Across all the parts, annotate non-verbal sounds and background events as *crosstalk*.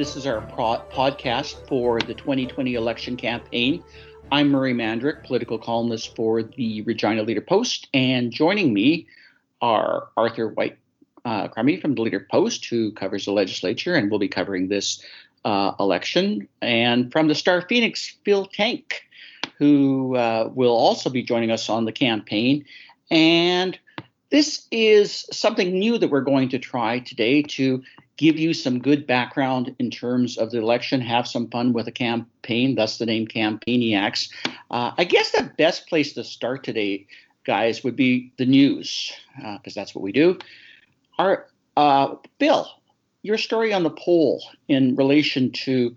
This is our pro- podcast for the 2020 election campaign. I'm Murray Mandryk, political columnist for the Regina Leader Post, and joining me are Arthur White uh, Crummey from the Leader Post, who covers the legislature and will be covering this uh, election, and from the Star Phoenix, Phil Tank, who uh, will also be joining us on the campaign. And this is something new that we're going to try today to give you some good background in terms of the election, have some fun with a campaign, thus the name Campaigniacs. Uh, I guess the best place to start today, guys, would be the news, because uh, that's what we do. Our uh, Phil, your story on the poll in relation to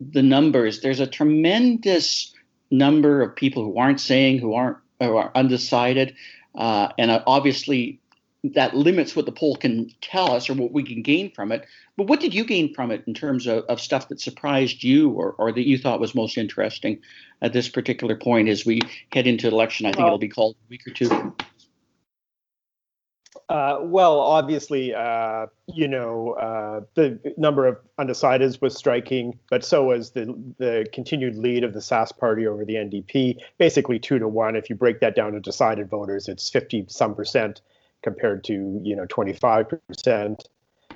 the numbers. There's a tremendous number of people who aren't saying, who aren't, who are undecided, uh, and obviously that limits what the poll can tell us or what we can gain from it. But what did you gain from it in terms of, of stuff that surprised you or, or that you thought was most interesting at this particular point as we head into election? I think well, it'll be called a week or two. Uh, well, obviously, uh, you know, uh, the number of undecideds was striking, but so was the the continued lead of the Sask party over the NDP, basically two to one. If you break that down to decided voters, it's fifty some percent compared to you know 25%.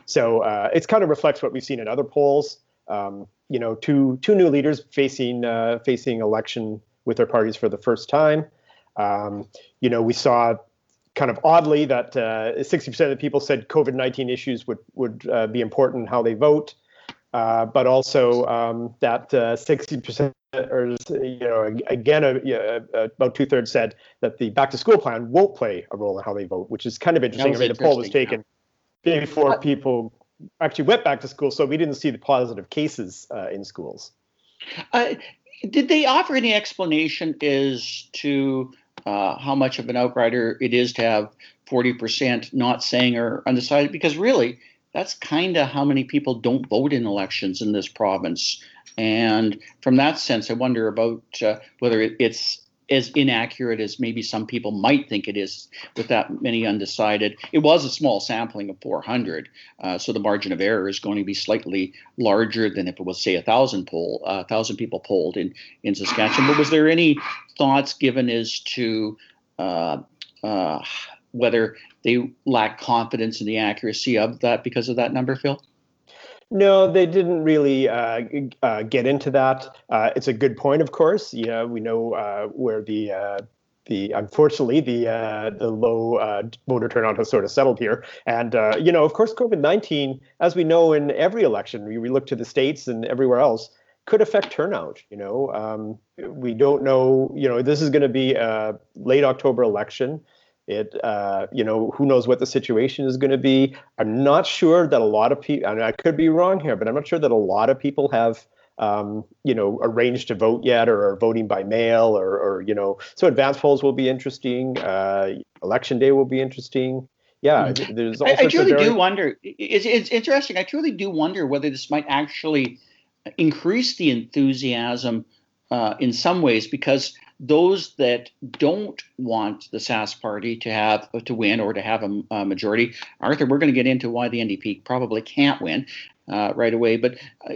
So uh, it kind of reflects what we've seen in other polls. Um, you know, two two new leaders facing uh, facing election with their parties for the first time. Um, you know, we saw kind of oddly that uh, 60% of the people said COVID-19 issues would would uh, be important in how they vote, uh, but also um, that 60% uh, or you know, again, uh, uh, about two thirds said that the back to school plan won't play a role in how they vote, which is kind of interesting. I mean, the poll was taken yeah. before people actually went back to school, so we didn't see the positive cases uh, in schools. Uh, did they offer any explanation as to uh, how much of an outrider it is to have 40% not saying or undecided? Because really, that's kind of how many people don't vote in elections in this province. And from that sense, I wonder about uh, whether it, it's as inaccurate as maybe some people might think it is with that many undecided. It was a small sampling of 400, uh, so the margin of error is going to be slightly larger than if it was, say, a thousand poll, a uh, thousand people polled in in Saskatchewan. But was there any thoughts given as to uh, uh whether they lack confidence in the accuracy of that because of that number, Phil? No, they didn't really uh, uh, get into that. Uh, it's a good point, of course. Yeah, we know uh, where the uh, the unfortunately the uh, the low voter turnout has sort of settled here, and you know, of course, COVID nineteen, as we know in every election, we, we look to the states and everywhere else, could affect turnout. You know, um, we don't know. You know, this is going to be a late October election. It, uh, you know, who knows what the situation is going to be. I'm not sure that a lot of people, and I could be wrong here, but I'm not sure that a lot of people have, um, you know, arranged to vote yet or are voting by mail or, or you know, so advance polls will be interesting. Uh, election day will be interesting. Yeah, hmm. there's. I, I truly very... do wonder. It's, it's interesting. I truly do wonder whether this might actually increase the enthusiasm uh, in some ways because those that don't want the Sask party to have to win or to have a, a majority, Arthur, we're going to get into why the NDP probably can't win uh, right away. But uh,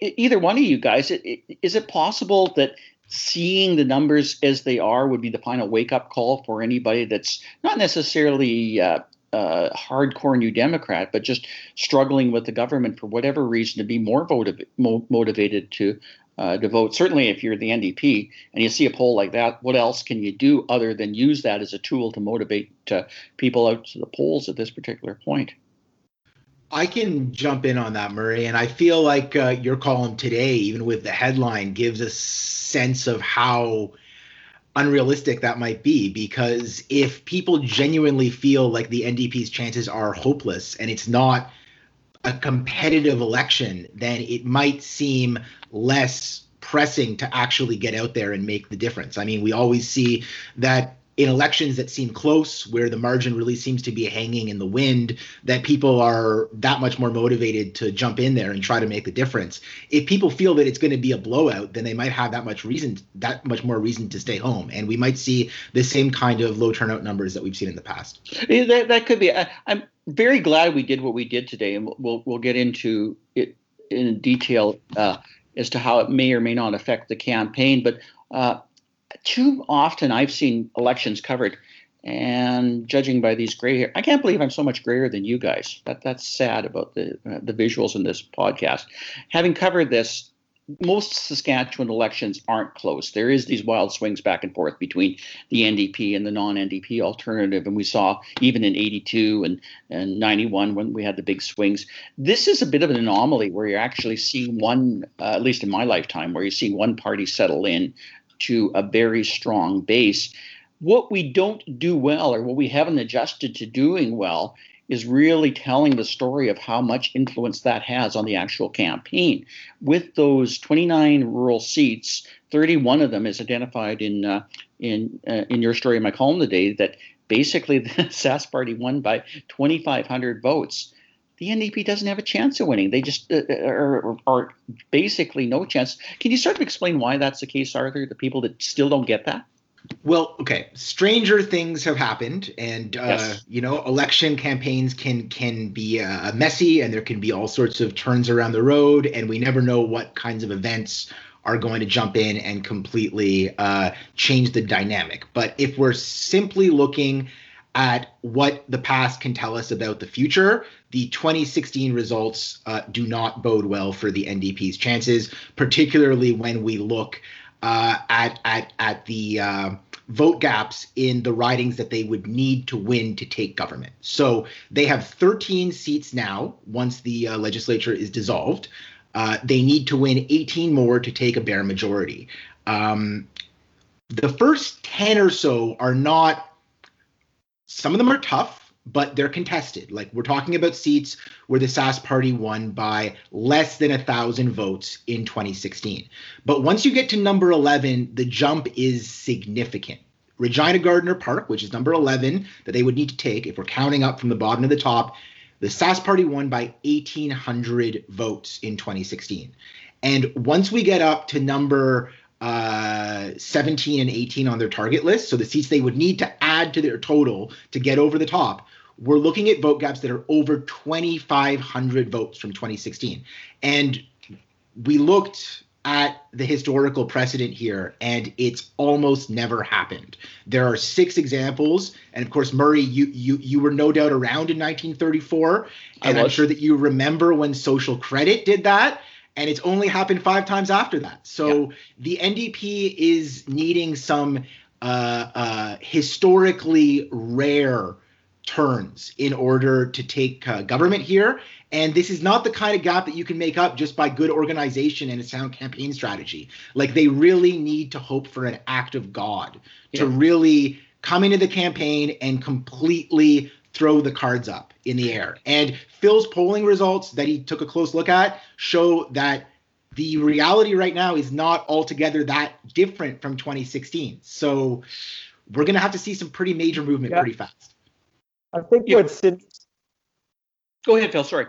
either one of you guys, is it possible that seeing the numbers as they are would be the final wake up call for anybody that's not necessarily uh, uh, hardcore New Democrat, but just struggling with the government for whatever reason to be more motiv- mo- motivated to uh, to vote. Certainly, if you're the NDP and you see a poll like that, what else can you do other than use that as a tool to motivate uh, people out to the polls at this particular point? I can jump in on that, Murray, and I feel like uh, your column today, even with the headline, gives a sense of how unrealistic that might be because if people genuinely feel like the NDP's chances are hopeless and it's not a competitive election, then it might seem less pressing to actually get out there and make the difference. I mean, we always see that in elections that seem close, where the margin really seems to be hanging in the wind, that people are that much more motivated to jump in there and try to make the difference. If people feel that it's going to be a blowout, then they might have that much reason, that much more reason to stay home, and we might see the same kind of low turnout numbers that we've seen in the past. That, that could be. I, I'm very glad we did what we did today, and we'll we'll get into it in detail uh, as to how it may or may not affect the campaign, but uh, too often I've seen elections covered, and judging by these gray hair, I can't believe I'm so much grayer than you guys. That that's sad about the uh, the visuals in this podcast. Having covered this, most Saskatchewan elections aren't close. There is these wild swings back and forth between the NDP and the non-NDP alternative, and we saw even in '82 and and '91 when we had the big swings. This is a bit of an anomaly where you're actually seeing one, uh, at least in my lifetime, where you see one party settle in to a very strong base. What we don't do well, or what we haven't adjusted to doing well, is really telling the story of how much influence that has on the actual campaign. With those 29 rural seats, 31 of them is identified in uh, in uh, in your story in my column today that basically *laughs* the Sask Party won by 2,500 votes. The NDP doesn't have a chance of winning. They just uh, uh are, are basically no chance. Can you sort of explain why that's the case, Arthur? The people that still don't get that. Well, okay. Stranger things have happened, and uh, yes. you know, election campaigns can can be uh, messy, and there can be all sorts of turns around the road, and we never know what kinds of events are going to jump in and completely uh, change the dynamic. But if we're simply looking at what the past can tell us about the future, the 2016 results uh, do not bode well for the NDP's chances, particularly when we look uh, at at at the uh, vote gaps in the ridings that they would need to win to take government. So they have 13 seats now. Once the uh, legislature is dissolved, uh, they need to win 18 more to take a bare majority. Um, the first 10 or so are not. Some of them are tough but they're contested. Like we're talking about seats where the Sask party won by less than a thousand votes in 2016. But once you get to number 11, the jump is significant. Regina Gardner Park, which is number 11 that they would need to take if we're counting up from the bottom to the top, the Sask party won by 1,800 votes in 2016. And once we get up to number uh, 17 and 18 on their target list, so the seats they would need to add to their total to get over the top, we're looking at vote gaps that are over 2,500 votes from 2016. And we looked at the historical precedent here, and it's almost never happened. There are six examples, and of course, Murray, you you you were no doubt around in 1934, and I'm sure that you remember when Social Credit did that, and it's only happened five times after that. So yeah. the NDP is needing some uh, uh, historically rare turns in order to take uh, government here. And this is not the kind of gap that you can make up just by good organization and a sound campaign strategy. Like they really need to hope for an act of God yeah. to really come into the campaign and completely throw the cards up in the air. And Phil's polling results that he took a close look at show that the reality right now is not altogether that different from 2016. So we're going to have to see some pretty major movement yeah. pretty fast. I think yeah. what's in, go ahead, Phil. Sorry.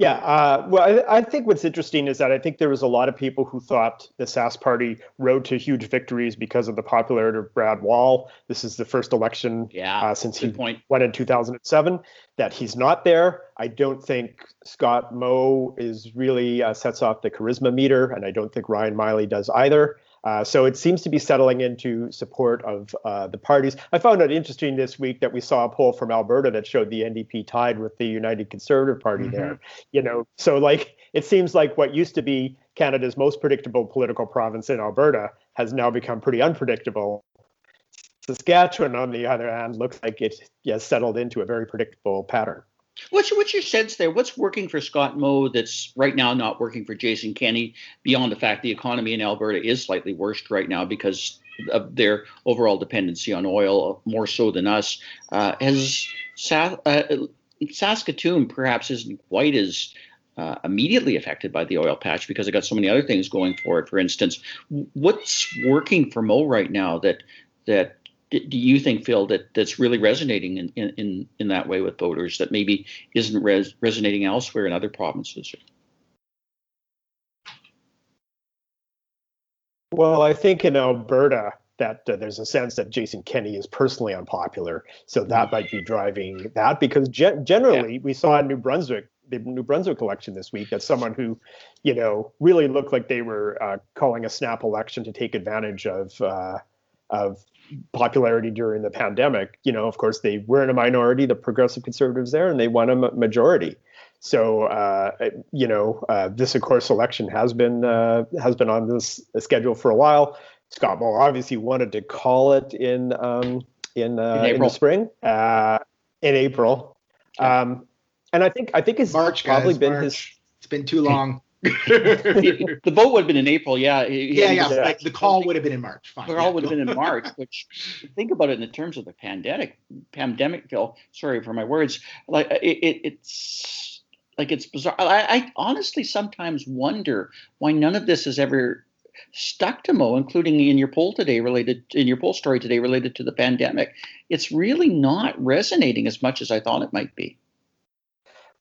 Yeah, uh, well, I, I, think what's interesting is that I think there was a lot of people who thought the Sask Party rode to huge victories because of the popularity of Brad Wall. This is the first election yeah, uh, since he point. won in 2007. That he's not there. I don't think Scott Moe is really uh, sets off the charisma meter, and I don't think Ryan Meili does either. Uh, so it seems to be settling into support of uh, the parties. I found it interesting this week that we saw a poll from Alberta that showed the NDP tied with the United Conservative Party mm-hmm. there. You know, so like it seems like what used to be Canada's most predictable political province in Alberta has now become pretty unpredictable. Saskatchewan, on the other hand, looks like it has settled into a very predictable pattern. What's what's your sense there? What's working for Scott Moe that's right now not working for Jason Kenney? Beyond the fact the economy in Alberta is slightly worse right now because of their overall dependency on oil, more so than us. Uh, has Sa- uh, Saskatoon perhaps isn't quite as uh, immediately affected by the oil patch because it got so many other things going for it. For instance, what's working for Moe right now that that do you think, Phil, that that's really resonating in, in, in that way with voters that maybe isn't res- resonating elsewhere in other provinces? Well, I think in Alberta that uh, there's a sense that Jason Kenney is personally unpopular, so that might be driving that. Because ge- generally, yeah. we saw in New Brunswick the New Brunswick election this week that someone who, you know, really looked like they were uh, calling a snap election to take advantage of uh, of popularity during the pandemic. You know, of course, they were in a minority, the progressive conservatives there, and they won a majority. So, uh, you know, uh, this of course election has been uh, has been on this schedule for a while. Scott Moe obviously wanted to call it in um, in, uh, in, in, the spring, uh, in April, um, and I think I think it's March, probably guys, been March. his. It's been too long. The vote would have been in April, yeah. yeah, yeah. Like the call would have been in March. Fine. The call yeah. would have been in *laughs* March. Which, think about it in the terms of the pandemic, pandemic, Phil. Sorry for my words. Like uh, it, it it's like it's bizarre. I, I honestly sometimes wonder why none of this has ever stuck to Moe, including in your poll today related in your poll story today related to the pandemic. It's really not resonating as much as I thought it might be.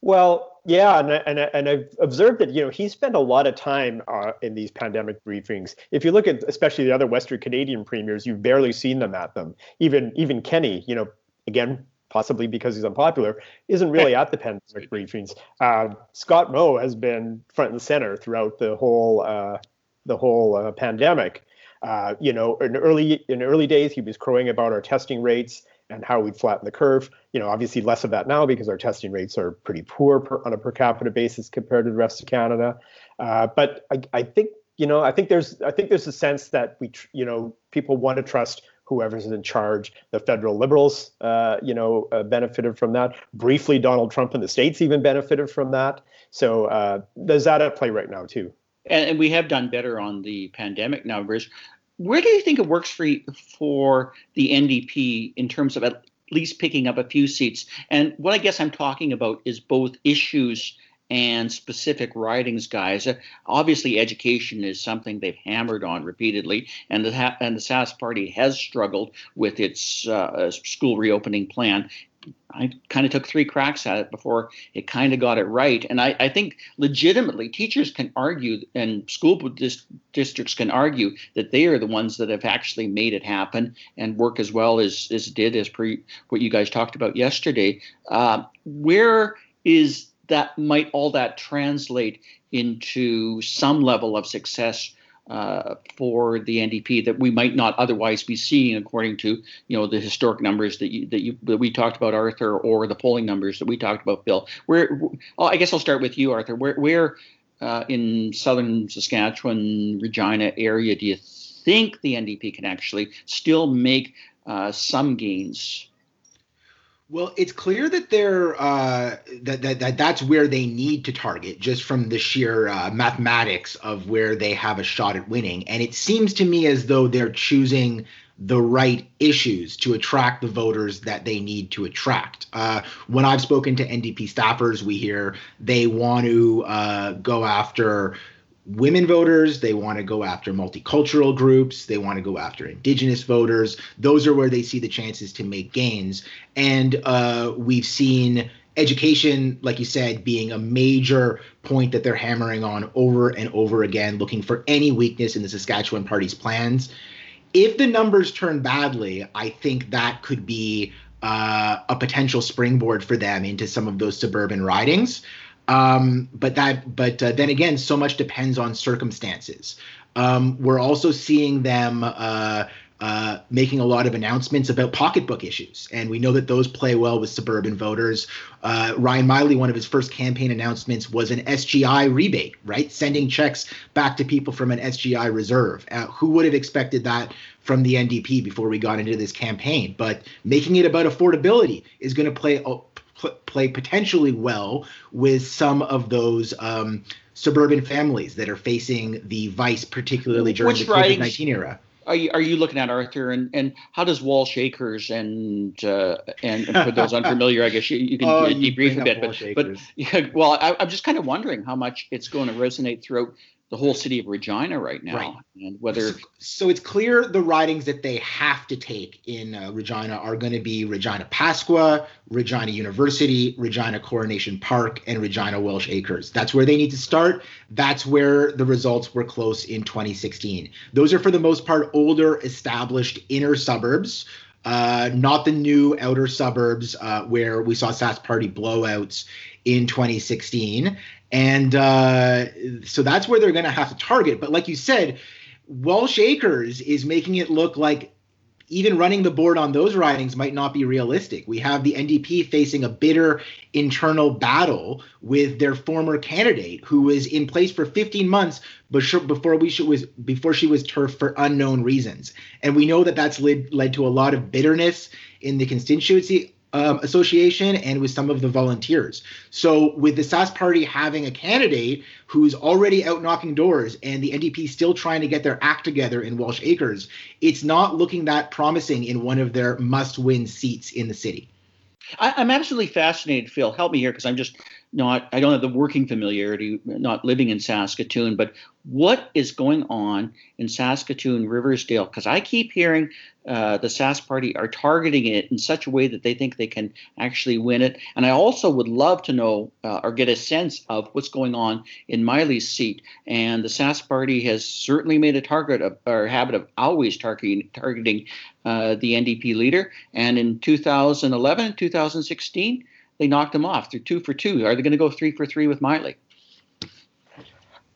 Well, yeah, and and and I've observed that you know he spent a lot of time uh, in these pandemic briefings. If you look at especially the other Western Canadian premiers, you've barely seen them at them. Even even Kenney, you know, again possibly because he's unpopular, isn't really at the *laughs* pandemic briefings. Uh, Scott Moe has been front and center throughout the whole uh, the whole uh, pandemic. Uh, you know, in early in early days, he was crowing about our testing rates and how we'd flatten the curve. You know, obviously less of that now because our testing rates are pretty poor per, on a per capita basis compared to the rest of Canada. Uh, but I, I think you know, I think there's I think there's a sense that we, you know, people want to trust whoever's in charge. The federal liberals, uh, you know, uh, benefited from that. Briefly, Donald Trump in the states even benefited from that. So uh, there's that at play right now too. And, and, we have done better on the pandemic Bruce. Where do you think it works for for the NDP in terms of at least picking up a few seats? And what I guess I'm talking about is both issues and specific writings, guys. Uh, obviously, education is something they've hammered on repeatedly, and the and the Sask Party has struggled with its uh, school reopening plan. I kind of took three cracks at it before it kind of got it right. And I, I think legitimately teachers can argue and school dis- districts can argue that they are the ones that have actually made it happen and work as well as, as did as pre what you guys talked about yesterday. Uh, where is that might all that translate into some level of success uh, for the NDP that we might not otherwise be seeing, according to you know the historic numbers that you that you that we talked about, Arthur, or the polling numbers that we talked about, Phil. Where oh, I guess I'll start with you, Arthur. Where where uh, in southern Saskatchewan, Regina area do you think the NDP can actually still make uh, some gains well, it's clear that they're uh, that, that that that's where they need to target, just from the sheer uh, mathematics of where they have a shot at winning. And it seems to me as though they're choosing the right issues to attract the voters that they need to attract. Uh, when I've spoken to NDP staffers, we hear they want to uh, go after women voters, they want to go after multicultural groups, they want to go after indigenous voters. Those are where they see the chances to make gains. And uh, we've seen education, like you said, being a major point that they're hammering on over and over again, looking for any weakness in the Saskatchewan Party's plans. If the numbers turn badly, I think that could be uh, a potential springboard for them into some of those suburban ridings. Um, but that, but uh, then again, so much depends on circumstances. Um, we're also seeing them uh, uh, making a lot of announcements about pocketbook issues, and we know that those play well with suburban voters. Uh, Ryan Meili, one of his first campaign announcements was an SGI rebate, right? Sending checks back to people from an SGI reserve. Uh, who would have expected that from the NDP before we got into this campaign? But making it about affordability is going to play play potentially well with some of those um, suburban families that are facing the vice, particularly during Which the COVID nineteen era. Are you, are you looking at Arthur and, and how does Walsh Acres and uh, and, and for those unfamiliar, I guess you, you can *laughs* oh, debrief a bit, but, but *laughs* yeah, well, I, I'm just kind of wondering how much it's going to resonate throughout the whole city of Regina right now, right. and whether so, so, it's clear the ridings that they have to take in uh, Regina are going to be Regina Pasqua, Regina University, Regina Coronation Park, and Regina Walsh Acres. That's where they need to start. That's where the results were close in 2016. Those are for the most part older, established inner suburbs. Uh, not the new outer suburbs uh, where we saw Sask Party blowouts in 2016. And uh, so that's where they're going to have to target. But like you said, Walsh Acres is making it look like even running the board on those ridings might not be realistic. We have the NDP facing a bitter internal battle with their former candidate, who was in place for 15 months before we should, was before she was turfed for unknown reasons. And we know that that's led led to a lot of bitterness in the constituency um, association and with some of the volunteers. So with the Sask party having a candidate who's already out knocking doors and the NDP still trying to get their act together in Walsh Acres, it's not looking that promising in one of their must-win seats in the city. I, am absolutely fascinated, Phil. Help me here because I'm just not, I don't have the working familiarity, not living in Saskatoon, but what is going on in Saskatoon, Riversdale? Because I keep hearing uh, the Sask Party are targeting it in such a way that they think they can actually win it. And I also would love to know uh, or get a sense of what's going on in Meili's seat. And the Sask Party has certainly made a target of, or habit of always targeting targeting uh, the NDP leader. And in 2011, 2016, they knocked him off. They're two for two. Are they going to go three for three with Meili?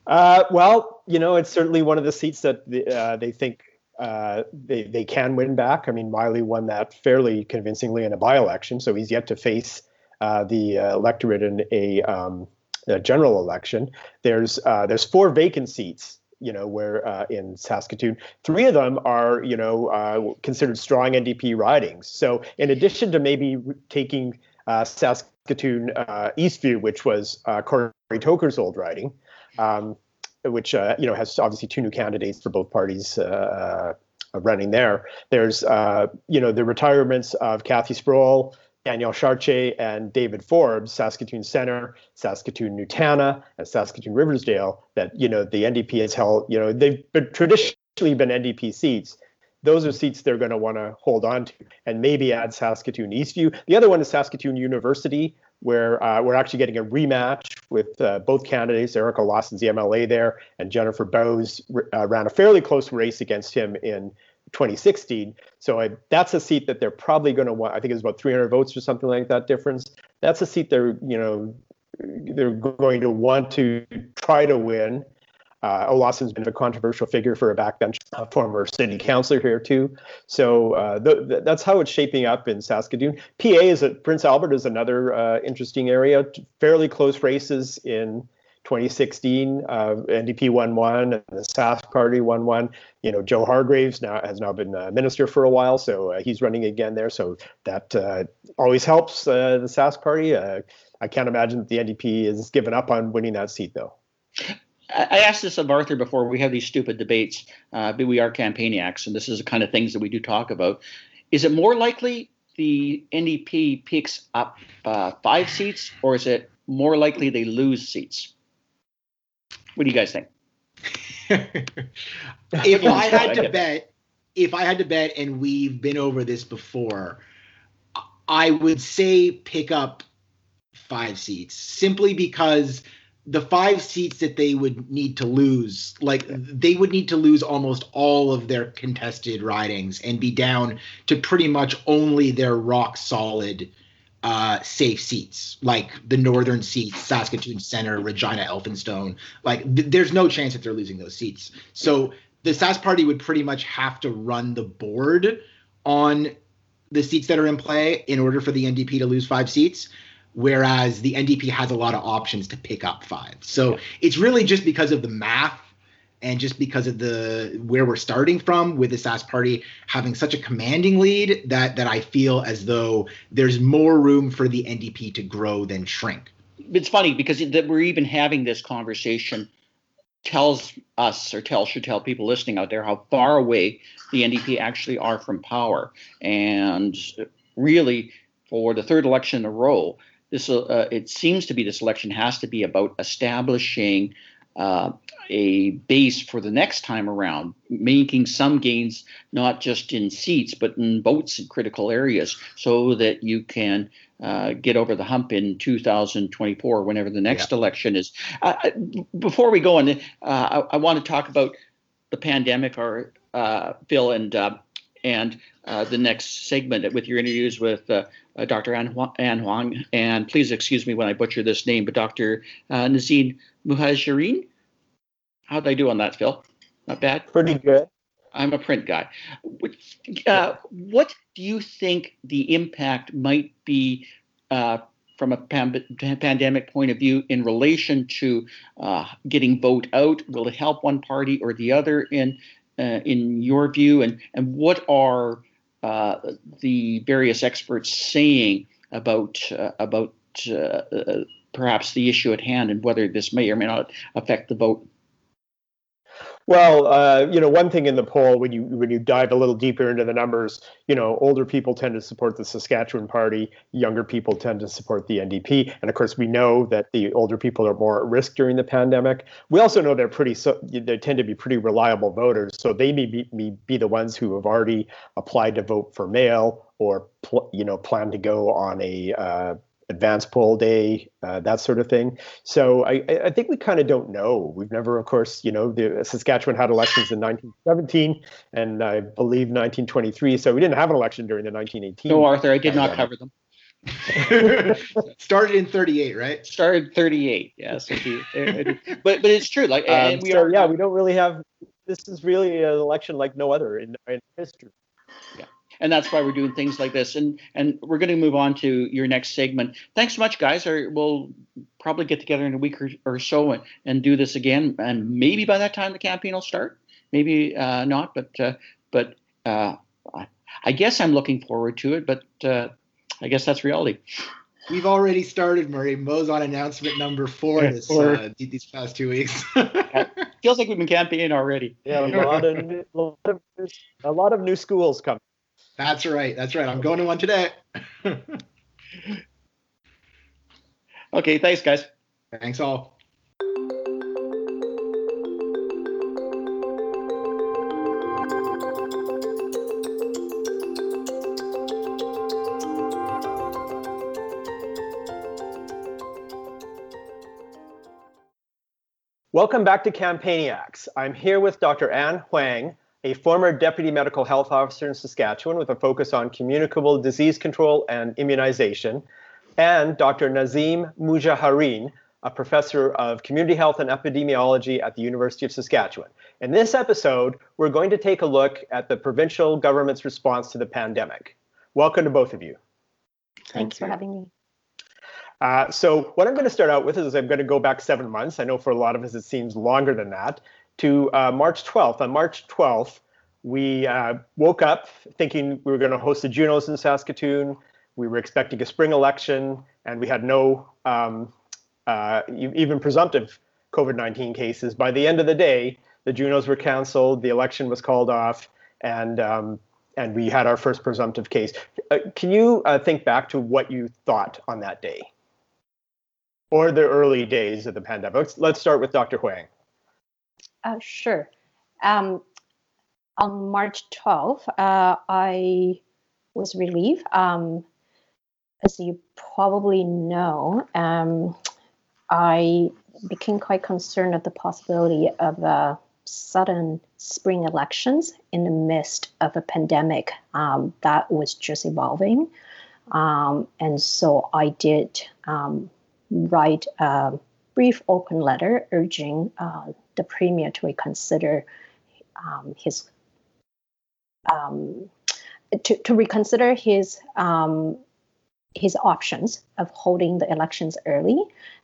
Uh, well, you know, it's certainly one of the seats that the, uh, they think uh, they they can win back. I mean, Meili won that fairly convincingly in a by-election, so he's yet to face uh, the uh, electorate in a, um, a, general election. There's uh, there's four vacant seats. You know, where uh, in Saskatoon, three of them are you know considered strong NDP ridings. So, in addition to maybe taking Saskatoon Eastview, which was Corey Tochor's old riding. Um, which uh, you know has obviously two new candidates for both parties uh, uh running there. There's uh, you know the retirements of Cathy Sproule, Danielle Chartier, and David Forbes, Saskatoon Center, Saskatoon Nutana, and Saskatoon Riversdale. That you know the NDP has held. You know they've been traditionally been NDP seats. Those are seats they're going to want to hold on to, and maybe add Saskatoon Eastview. The other one is Saskatoon University, where uh, we're actually getting a rematch with uh, both candidates. Eric Olauson's the MLA there, and Jennifer Bowes uh, ran a fairly close race against him in 2016. So I, that's a seat that they're probably going to want. I think it's about 300 votes or something like that difference. That's a seat they're you know they're going to want to try to win. Uh, Olauson's been a controversial figure for a backbench uh, former city councilor here too. So uh, th- th- that's how it's shaping up in Saskatoon. PA is a, Prince Albert is another uh, interesting area. Fairly close races in 2016. Uh, NDP won one, and the Sask Party won one. You know, Joe Hargraves now has now been a minister for a while, so uh, he's running again there. So that always helps the Sask Party. I can't imagine that the NDP is given up on winning that seat though. I asked this of Arthur before. We have these stupid debates, uh, but we are campaigniacs, and this is the kind of things that we do talk about. Is it more likely the NDP picks up uh, five seats, or is it more likely they lose seats? What do you guys think? *laughs* if I had to bet, if I had to bet, and we've been over this before, I would say pick up five seats simply because the five seats that they would need to lose, like they would need to lose almost all of their contested ridings and be down to pretty much only their rock solid uh, safe seats, like the northern seats, Saskatoon Center, Regina, Elphinstone. Like th- there's no chance that they're losing those seats. So the Sask Party would pretty much have to run the board on the seats that are in play in order for the NDP to lose five seats whereas the NDP has a lot of options to pick up five. So it's really just because of the math and just because of the where we're starting from with the Sask party having such a commanding lead that that I feel as though there's more room for the NDP to grow than shrink. It's funny because that we're even having this conversation tells us or tell should tell people listening out there how far away the NDP actually are from power and really for the third election in a row this uh, it seems to be this election has to be about establishing uh, a base for the next time around, making some gains not just in seats but in votes in critical areas, so that you can uh, get over the hump in 2024, whenever the next yeah. election is. Uh, before we go on, uh, I, I, want to talk about the pandemic, or uh, Phil, and and uh, the next segment with your interviews with uh, uh, Dr. Ann, Ann Huang. And please excuse me when I butcher this name, but Dr. Uh, Nazeem Muhajirin. How'd I do on that, Phil? Not bad. Pretty good. I'm a print guy. Uh, what do you think the impact might be uh, from a pan- pandemic point of view in relation to uh, getting vote out? Will it help one party or the other in uh, in your view? And and what are uh, the various experts saying about uh, about perhaps the issue at hand and whether this may or may not affect the vote? Well, uh, you know, one thing in the poll when you when you dive a little deeper into the numbers, you know, older people tend to support the Saskatchewan Party, younger people tend to support the NDP, and of course, we know that the older people are more at risk during the pandemic. We also know they're pretty so they tend to be pretty reliable voters, so they may be, may be the ones who have already applied to vote for mail or pl- you know plan to go on a uh, advanced poll day, uh, that sort of thing. So I, I think we kind of don't know. We've never, of course, you know, the Saskatchewan had elections in 1917 and I believe 1923. So we didn't have an election during the 1918. No, Arthur, I did not cover them. *laughs* Started in 38, right? Started 38, yes. but but it's true. Like, um, we so, are. Yeah, we don't really have. This is really an election like no other in, in history. Yeah and that's why we're doing things like this. And and we're going to move on to your next segment. Thanks so much, guys. Or we'll probably get together in a week or, or so and, and do this again. And maybe by that time the campaign will start. Maybe uh, not, but uh, but uh, I guess I'm looking forward to it. But uh, I guess that's reality. We've already started, Murray. Moe's on announcement number four this, uh, these past two weeks. *laughs* Feels like we've been campaigning already. Yeah, a lot of, a lot of, a lot of new schools coming. That's right. That's right. I'm going to one today. *laughs* okay. Thanks, guys. Thanks all. Welcome back to Campaigniacs. I'm here with Dr. Anne Huang, a former deputy medical health officer in Saskatchewan with a focus on communicable disease control and immunization, and Dr. Nazeem Mujaharin, a professor of community health and epidemiology at the University of Saskatchewan. In this episode, we're going to take a look at the provincial government's response to the pandemic. Welcome to both of you. Thanks for having me. Uh, so what I'm going to start out with is I'm going to go back seven months. I know for a lot of us it seems longer than that to uh, March 12th. On March 12th, we uh, woke up thinking we were going to host the Junos in Saskatoon. We were expecting a spring election, and we had no um, uh, even presumptive COVID 19 cases. By the end of the day, the Junos were canceled, the election was called off, and um, and we had our first presumptive case. Uh, can you uh, think back to what you thought on that day? Or the early days of the pandemic? Let's, let's start with Dr. Huang. Uh, sure. Um, on March 12th, uh, I was relieved. Um, as you probably know, um, I became quite concerned at the possibility of uh, sudden spring elections in the midst of a pandemic um, that was just evolving. Um, and so I did um, write a brief open letter urging uh, the premier to reconsider um, his um, to, to reconsider his um, his options of holding the elections early.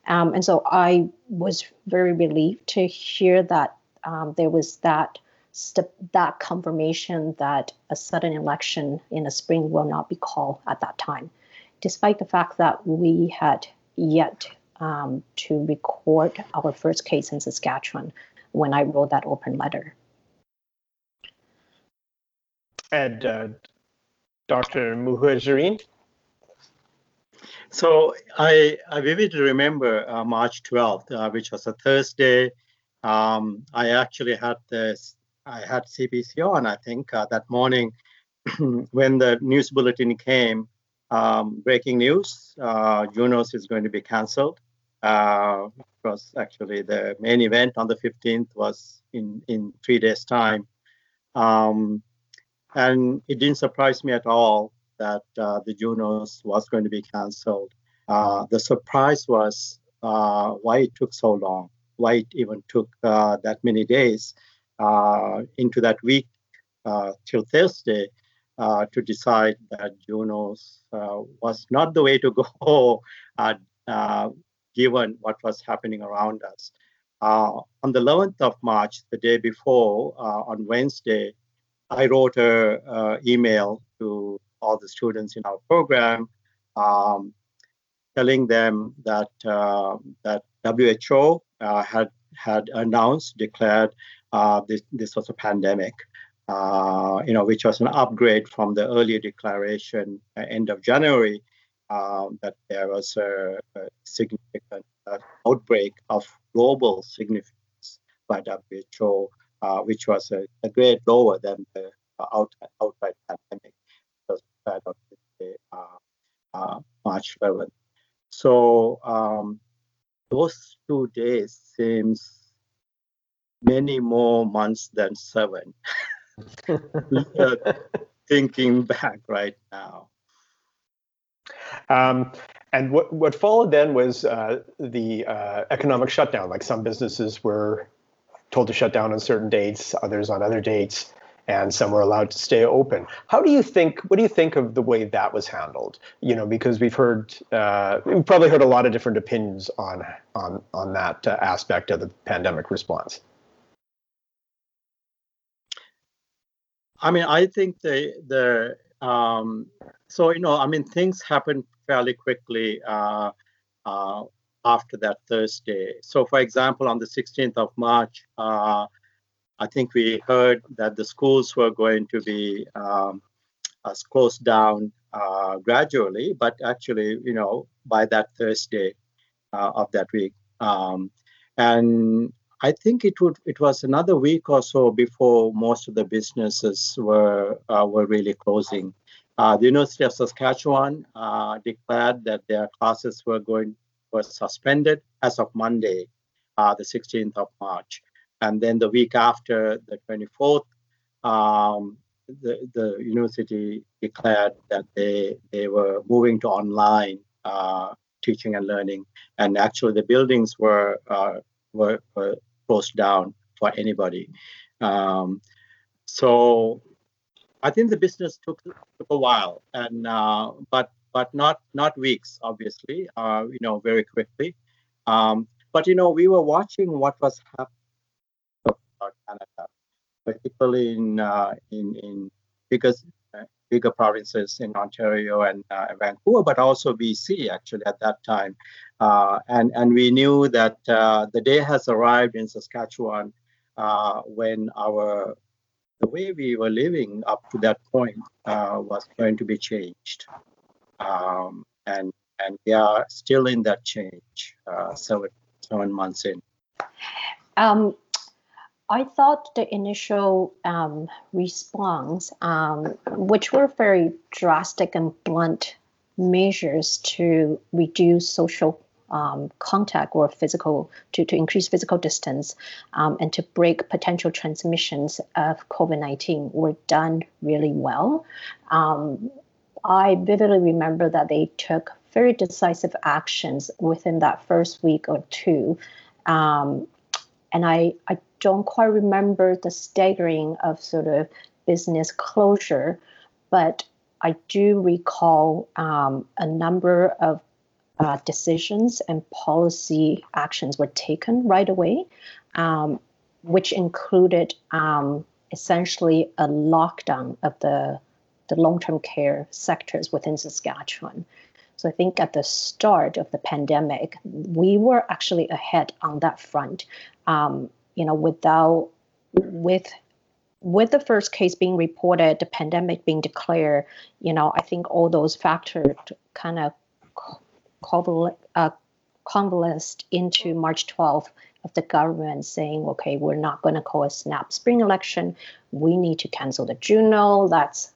Um, and so I was very relieved to hear that um, there was that st- that confirmation that a sudden election in the spring will not be called at that time, despite the fact that we had yet um, to record our first case in Saskatchewan when I wrote that open letter. And uh, Dr. Muhajirin? So I, I vividly remember uh, March 12th, uh, which was a Thursday. Um, I actually had this, I had CBC on, I think, uh, that morning *clears throat* when the news bulletin came. Um, breaking news, uh, Junos is going to be canceled. Uh, was actually the main event on the 15th was in in three days time. Um, and it didn't surprise me at all that uh, the Junos was going to be canceled. Uh, the surprise was uh, why it took so long, why it even took uh, that many days uh, into that week uh, till Thursday to decide that Junos was not the way to *laughs* go, given what was happening around us. on the 11th of March, the day before, on Wednesday, I wrote a, email to all the students in our program, um, telling them that uh, that WHO uh, had had announced, declared uh, this this was a pandemic. Uh, you know, which was an upgrade from the earlier declaration uh, end of January um, that there was a, a significant uh, outbreak of global significance by WHO, which was a, a grade lower than the out, outright pandemic that was uh, uh, March 11th. So um, those two days seems many more months than seven. *laughs* thinking back right now. Um, and what, what followed then was uh, the uh, economic shutdown. Like some businesses were told to shut down on certain dates, others on other dates and some were allowed to stay open. How do you think? What do you think of the way that was handled? You know, because we've heard, uh, we've probably heard a lot of different opinions on on on that uh, aspect of the pandemic response. I mean, I think the the um, so you know, I mean, things happen fairly quickly uh, uh, after that Thursday. So, for example, on the 16th of March, uh, I think we heard that the schools were going to be um, uh, closed down uh, gradually, but actually, you know, by that Thursday uh, of that week. Um, and I think it would it was another week or so before most of the businesses were uh, were really closing. Uh, the University of Saskatchewan uh, declared that their classes were going were suspended as of Monday, the 16th of March. And then the week after, the 24th, um, the, the university declared that they, they were moving to online uh, teaching and learning. And actually, the buildings were, uh, were, were, closed down for anybody. Um, so I think the business took, took a while, and uh, but but not not weeks, obviously. Uh, you know, very quickly. Um, but you know, we were watching what was happening in Canada, particularly in uh, in in uh, bigger provinces in Ontario and uh, Vancouver, but also BC actually at that time, uh, and and we knew that uh, the day has arrived in Saskatchewan uh, when our the way we were living up to that point was going to be changed, um, and and we are still in that change seven seven months in. Um, I thought the initial um, response, um, which were very drastic and blunt measures to reduce social um, contact or physical to, to increase physical distance um, and to break potential transmissions of COVID-19 were done really well. Um, I vividly remember that they took very decisive actions within that first week or two. Um, and I, I don't quite remember the staggering of sort of business closure, but I do recall um, a number of uh, decisions and policy actions were taken right away, um, which included um, essentially a lockdown of the, the long term care sectors within Saskatchewan. So I think at the start of the pandemic, we were actually ahead on that front. Um, you know, without with with the first case being reported, the pandemic being declared, you know, I think all those factors kind of uh, convalesced into March 12th of the government saying, okay, we're not going to call a snap spring election. We need to cancel the Juno. Let's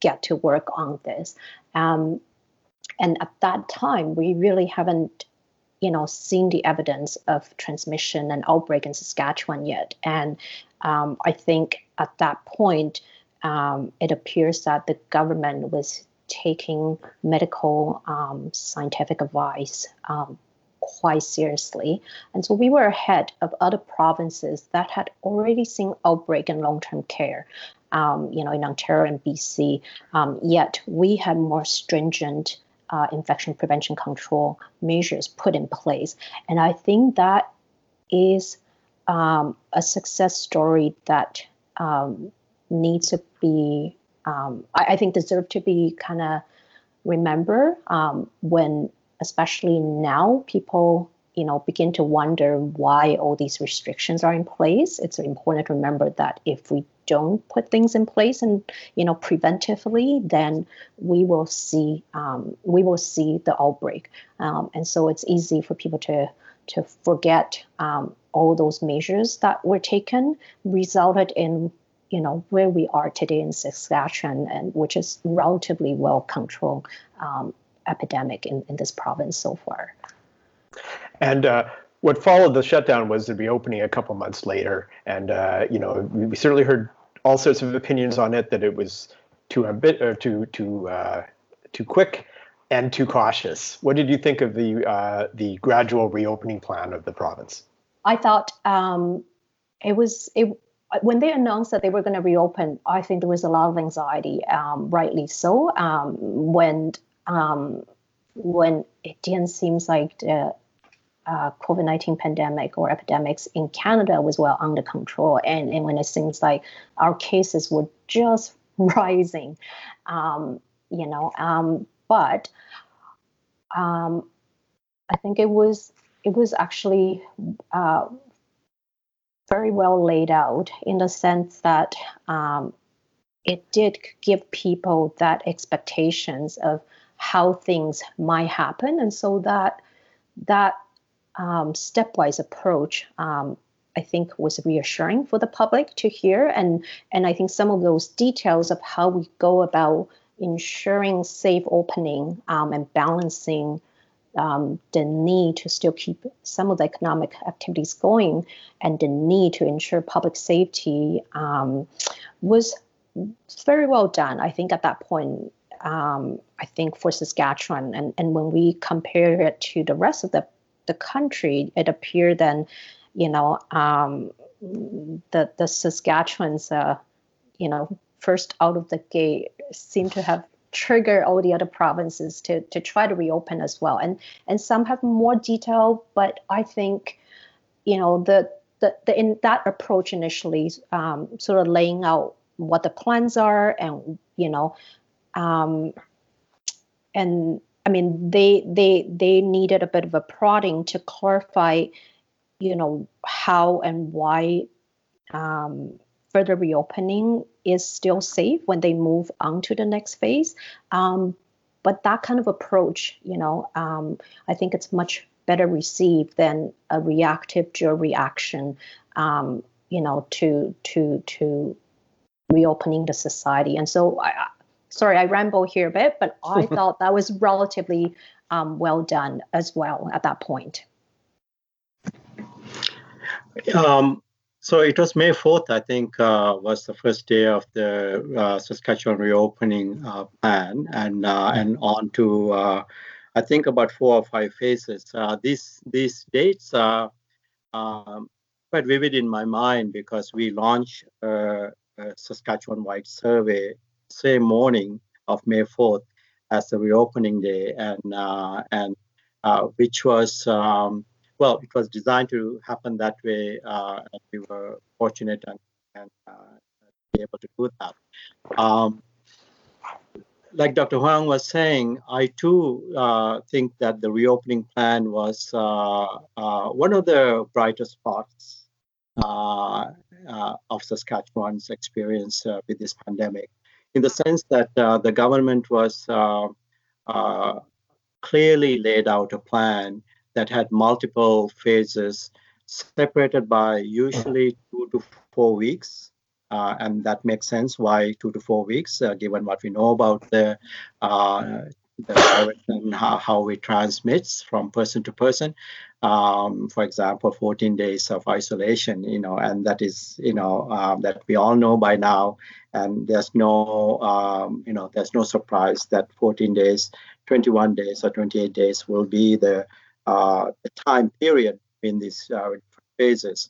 get to work on this. Um, and at that time, we really haven't you know seen the evidence of transmission and outbreak in Saskatchewan yet. And um, I think at that point, um, it appears that the government was taking medical um, scientific advice um, quite seriously. And so we were ahead of other provinces that had already seen outbreak in long-term care, um, you know, in Ontario and BC. Um, yet we had more stringent uh, infection prevention control measures put in place. And I think that is um, a success story that um, needs to be, um, I, I, think, deserve to be kind of remember um, when especially now people you know begin to wonder why all these restrictions are in place it's important to remember that if we don't put things in place and you know preventively then we will see um, we will see the outbreak um, and so it's easy for people to to forget um, all those measures that were taken resulted in you know where we are today in Saskatchewan and which is relatively well controlled um, epidemic in, in this province so far. And uh, what followed the shutdown was the reopening a couple months later. And, uh, you know, we, certainly heard all sorts of opinions on it that it was too ambit or too, too, uh, too quick and too cautious. What did you think of the, uh, the gradual reopening plan of the province? I thought um, it was, it, when they announced that they were going to reopen, I think there was a lot of anxiety, um, rightly so. Um, when um, when it didn't seem like the uh, COVID 19 pandemic or epidemics in Canada was well under control, and, and when it seems like our cases were just *laughs* rising, um, you know. Um, but um, I think it was it was actually uh, very well laid out in the sense that um, it did give people that expectations of how things might happen, and so that that um, stepwise approach, um, I think, was reassuring for the public to hear, and and I think some of those details of how we go about ensuring safe opening um, and balancing um, the need to still keep some of the economic activities going and the need to ensure public safety um, was very well done. I think at that point, um, I think for Saskatchewan, and, and when we compare it to the rest of the, the country, it appeared then, you know, um, the the Saskatchewan's, uh, you know, first out of the gate seemed to have triggered all the other provinces to to try to reopen as well, and and some have more detail, but I think, you know, the the, the in that approach initially, um, sort of laying out what the plans are and you know um, and I mean they they they needed a bit of a prodding to clarify, you know, how and why um, further reopening is still safe when they move on to the next phase. Um, but that kind of approach, you know, um, I think it's much better received than a reactive dual reaction, um, you know, to to to reopening the society. And so I, sorry, I ramble here a bit, but *laughs* I thought that was relatively um, well done as well at that point. Um, so it was May 4th, I think, uh, was the first day of the uh, Saskatchewan reopening uh, plan, and uh, and on to uh, I think about four or five phases. Uh, these these dates are um, quite vivid in my mind because we launched a Saskatchewan-wide survey same morning of May 4th as the reopening day, and uh, and uh, which was um, well, it was designed to happen that way, uh, and we were fortunate and and uh, be able to do that. Um, like Dr. Huang was saying, I too uh, think that the reopening plan was uh, one of the brighter spots uh, of Saskatchewan's experience uh, with this pandemic in the sense that uh, the government was uh, uh, clearly laid out a plan that had multiple phases separated by usually two to four weeks. Uh, and that makes sense why two to four weeks, uh, given what we know about the the virus and how, how it transmits from person to person. Um, for example, 14 days of isolation, you know, and that is, you know, um, that we all know by now. And there's no, um, you know, there's no surprise that 14 days, 21 days, or 28 days will be the, uh, the time period in these uh, phases.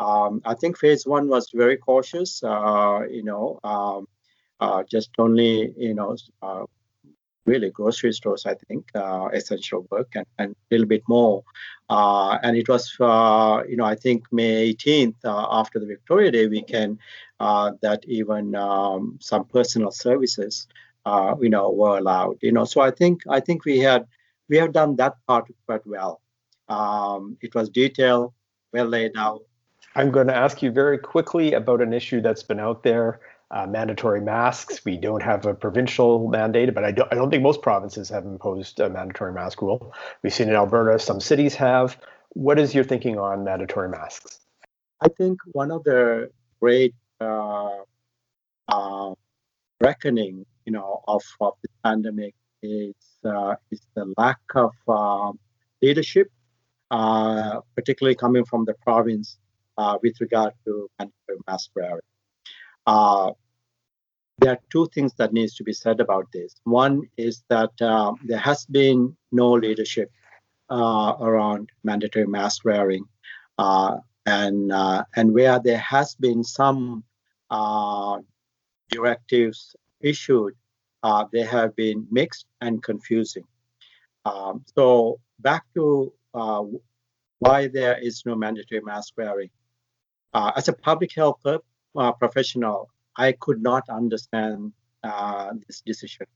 Um, I think phase one was very cautious, uh, you know, um, uh, just only, you know, uh, really grocery stores, I think, uh, essential work and, and, a little bit more. Uh, and it was, uh, you know, I think May 18th, uh, after the Victoria Day weekend, uh, that even um, some personal services, uh, you know, were allowed. You know, so I think I think we had we have done that part quite well. Um, it was detailed, well laid out. I'm going to ask you very quickly about an issue that's been out there uh, mandatory masks. We don't have a provincial mandate, but I don't, I don't think most provinces have imposed a mandatory mask rule. We've seen in Alberta, some cities have. What is your thinking on mandatory masks? I think one of the great uh, uh, reckoning, you know, of, of the pandemic is uh, is the lack of um, leadership, uh, particularly coming from the province uh, with regard to mandatory mask wearing. There are two things that needs to be said about this. One is that uh, there has been no leadership uh, around mandatory mask wearing, uh, and uh, and where there has been some uh, directives issued, uh, they have been mixed and confusing. Um, so back to why there is no mandatory mask wearing. as a public health professional, I could not understand uh, this decision.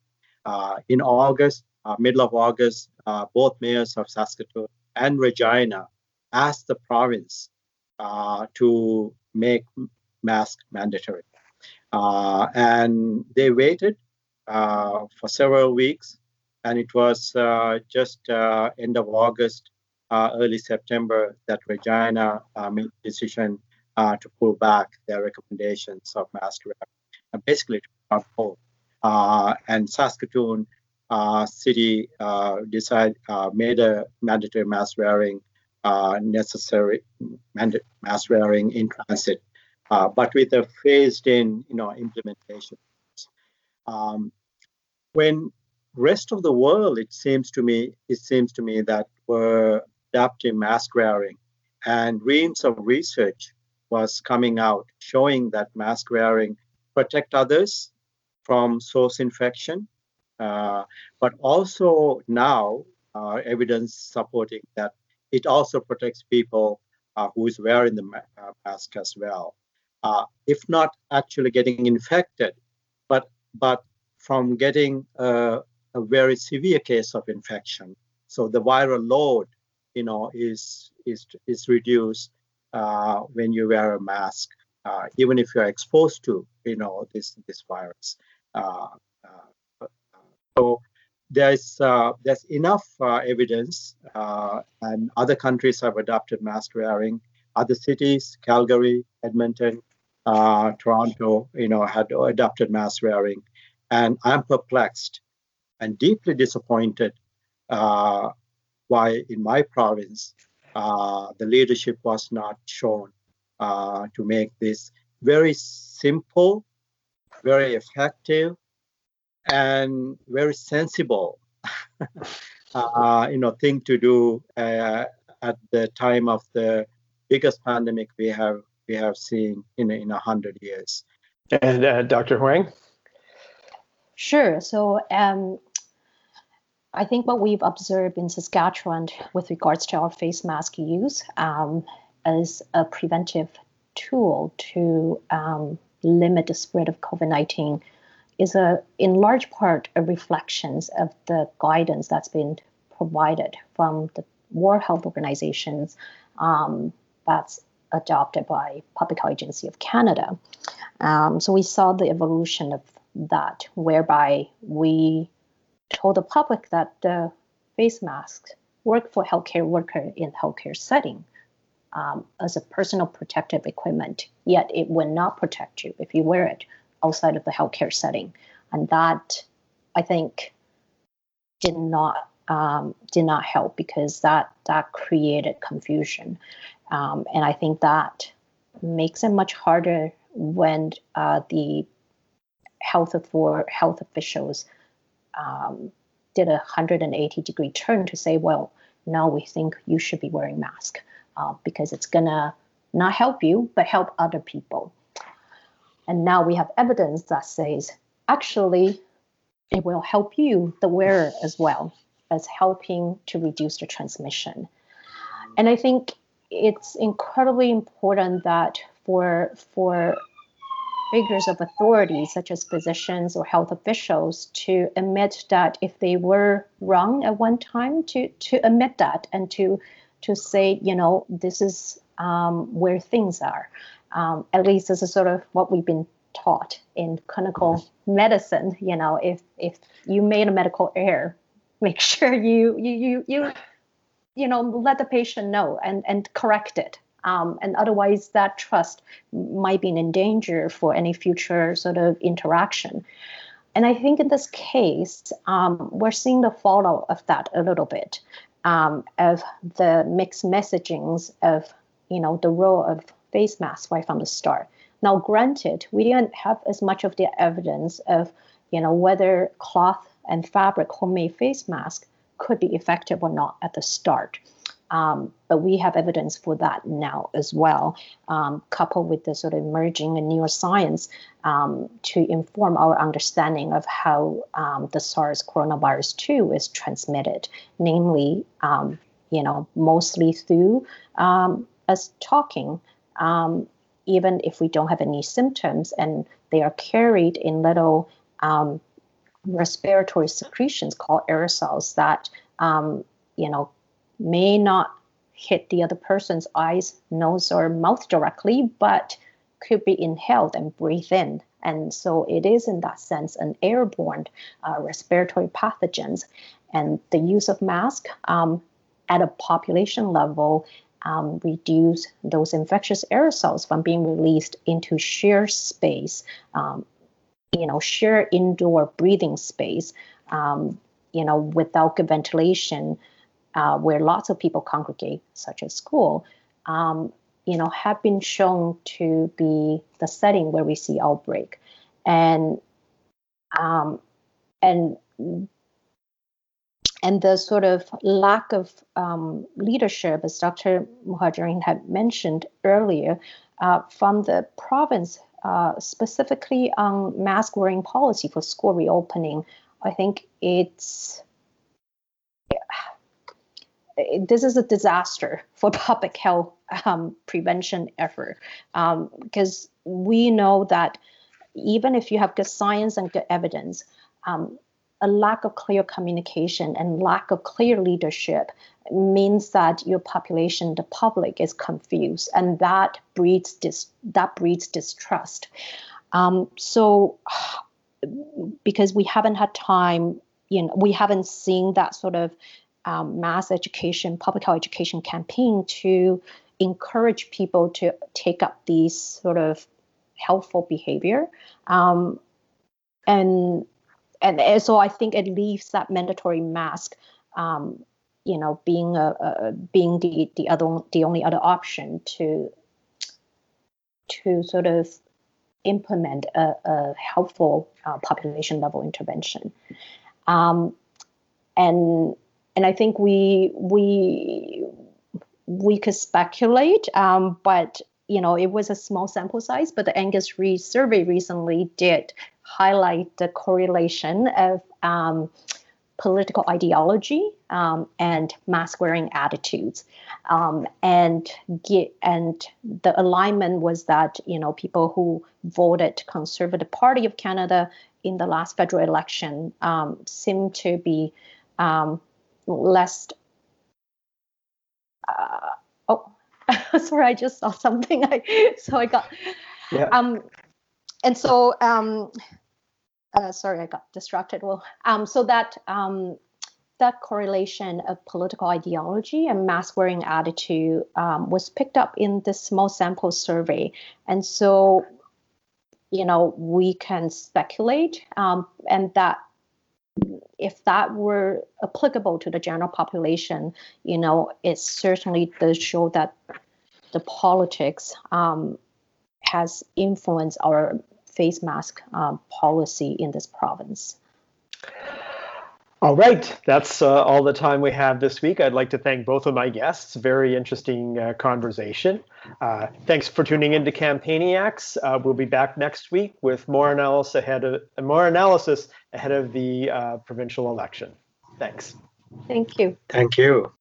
Uh, in August, uh, middle of August, uh, both mayors of Saskatoon and Regina asked the province uh, to make mask mandatory. Uh, and they waited for several weeks, and it was just end of August, early September that Regina made decision uh, to pull back their recommendations of mask wearing, basically to hold. Uh, and Saskatoon uh, City uh, decided uh, made a mandatory mask wearing necessary mask wearing in transit, but with a phased-in, you know, implementation. Um, when rest of the world, it seems to me, it seems to me that were adapting mask wearing, and reams of research was coming out showing that mask wearing protect others from source infection, uh, but also now uh, evidence supporting that it also protects people uh, who is wearing the ma- uh, mask as well. Uh, if not actually getting infected, but but from getting a, a very severe case of infection. So the viral load, you know, is is is reduced uh, when you wear a mask, uh, even if you're exposed to, you know, this this virus. Uh, uh so there's there's enough evidence, and other countries have adopted mask wearing. Other cities, Calgary, Edmonton, Toronto, you know, had adopted mask wearing, and I'm perplexed and deeply disappointed why in my province the leadership was not shown uh, to make this very simple, very effective, and very sensible, *laughs* uh, you know, thing to do uh, at the time of the biggest pandemic we have we have seen in in a hundred years. And uh, Dr. Huang. Sure. So um, I think what we've observed in Saskatchewan with regards to our face mask use um, as a preventive tool to um, limit the spread of COVID 19 is a, in large part, a reflections of the guidance that's been provided from the World Health Organizations um, that's adopted by Public Health Agency of Canada. Um, so we saw the evolution of that, whereby we told the public that the face masks work for healthcare worker in healthcare setting um, as a personal protective equipment, yet it will not protect you if you wear it outside of the healthcare setting. And that, I think, did not um, did not help because that that created confusion, um, and I think that makes it much harder when uh, the health for health officials um, did a 180 degree turn to say, well, now we think you should be wearing mask uh, because it's gonna not help you but help other people. And now we have evidence that says actually it will help you, the wearer, as well as helping to reduce the transmission. And I think it's incredibly important that for for figures of authority, such as physicians or health officials, to admit that if they were wrong at one time, to to admit that and to to say, you know, this is um, where things are. Um, at least this is sort of what we've been taught in clinical medicine. You know, if if you made a medical error, *laughs* make sure you you you you you know let the patient know and and correct it um, and otherwise that trust might be in danger for any future sort of interaction. And i think in this case um, we're seeing the fallout of that a little bit um, of the mixed messagings of you know the role of face masks right from the start. Now granted we didn't have as much of the evidence of you know whether cloth and fabric homemade face mask could be effective or not at the start um, but we have evidence for that now as well, um, coupled with the sort of emerging in neuroscience um, to inform our understanding of how um, the SARS coronavirus 2 is transmitted, namely, um, you know, mostly through um, us talking. even if we don't have any symptoms and they are carried in little respiratory secretions called aerosols that you know may not hit the other person's eyes, nose, or mouth directly, but could be inhaled and breathed in. And so it is, in that sense, an airborne uh, respiratory pathogens. And the use of mask um, at a population level um, reduce those infectious aerosols from being released into sheer space, um, you know, sheer indoor breathing space, um, you know, without good ventilation uh, where lots of people congregate, such as school, um, you know, have been shown to be the setting where we see outbreak, and um, and and the sort of lack of um, leadership, as Dr. Muhajarine had mentioned earlier, uh, from the province, uh, specifically on mask wearing policy for school reopening, I think it's this is a disaster for *laughs* public health um, prevention effort um, because we know that even if you have good science and good evidence, um, a lack of clear communication and lack of clear leadership means that your population, the public, is confused, and that breeds dis- that breeds distrust. Um, so, *sighs* because we haven't had time, you know, we haven't seen that sort of um, mass education, public health education campaign to encourage people to take up these sort of helpful behavior. Um, and, and so I think it leaves that mandatory mask, um, you know, being a, a, being the the other the only other option to to sort of implement a, a helpful uh, population level intervention. Um, and and I think we we we could speculate, um, but you know it was a small sample size. But the Angus Reid survey recently did highlight the correlation of um, political ideology um, and mask wearing attitudes, um, and get and the alignment was that you know people who voted Conservative Party of Canada in the last federal election um, seem to be um, less uh, oh *laughs* sorry i just saw something. *laughs* I so i got yeah. um and so um uh, sorry i got distracted. Well um so that um that correlation of political ideology and mask wearing attitude um, was picked up in this small sample survey. And so you know we can speculate um, and that if that were applicable to the general population, you know, it certainly does show that the politics um, has influenced our face mask um, policy in this province. All right, that's uh, all the time we have this week. I'd like to thank both of my guests. Very interesting uh, conversation. Uh, thanks for tuning in to Campaigniacs. Uh, we'll be back next week with more analysis ahead of more analysis ahead of the uh, provincial election. Thanks. Thank you. Thank you.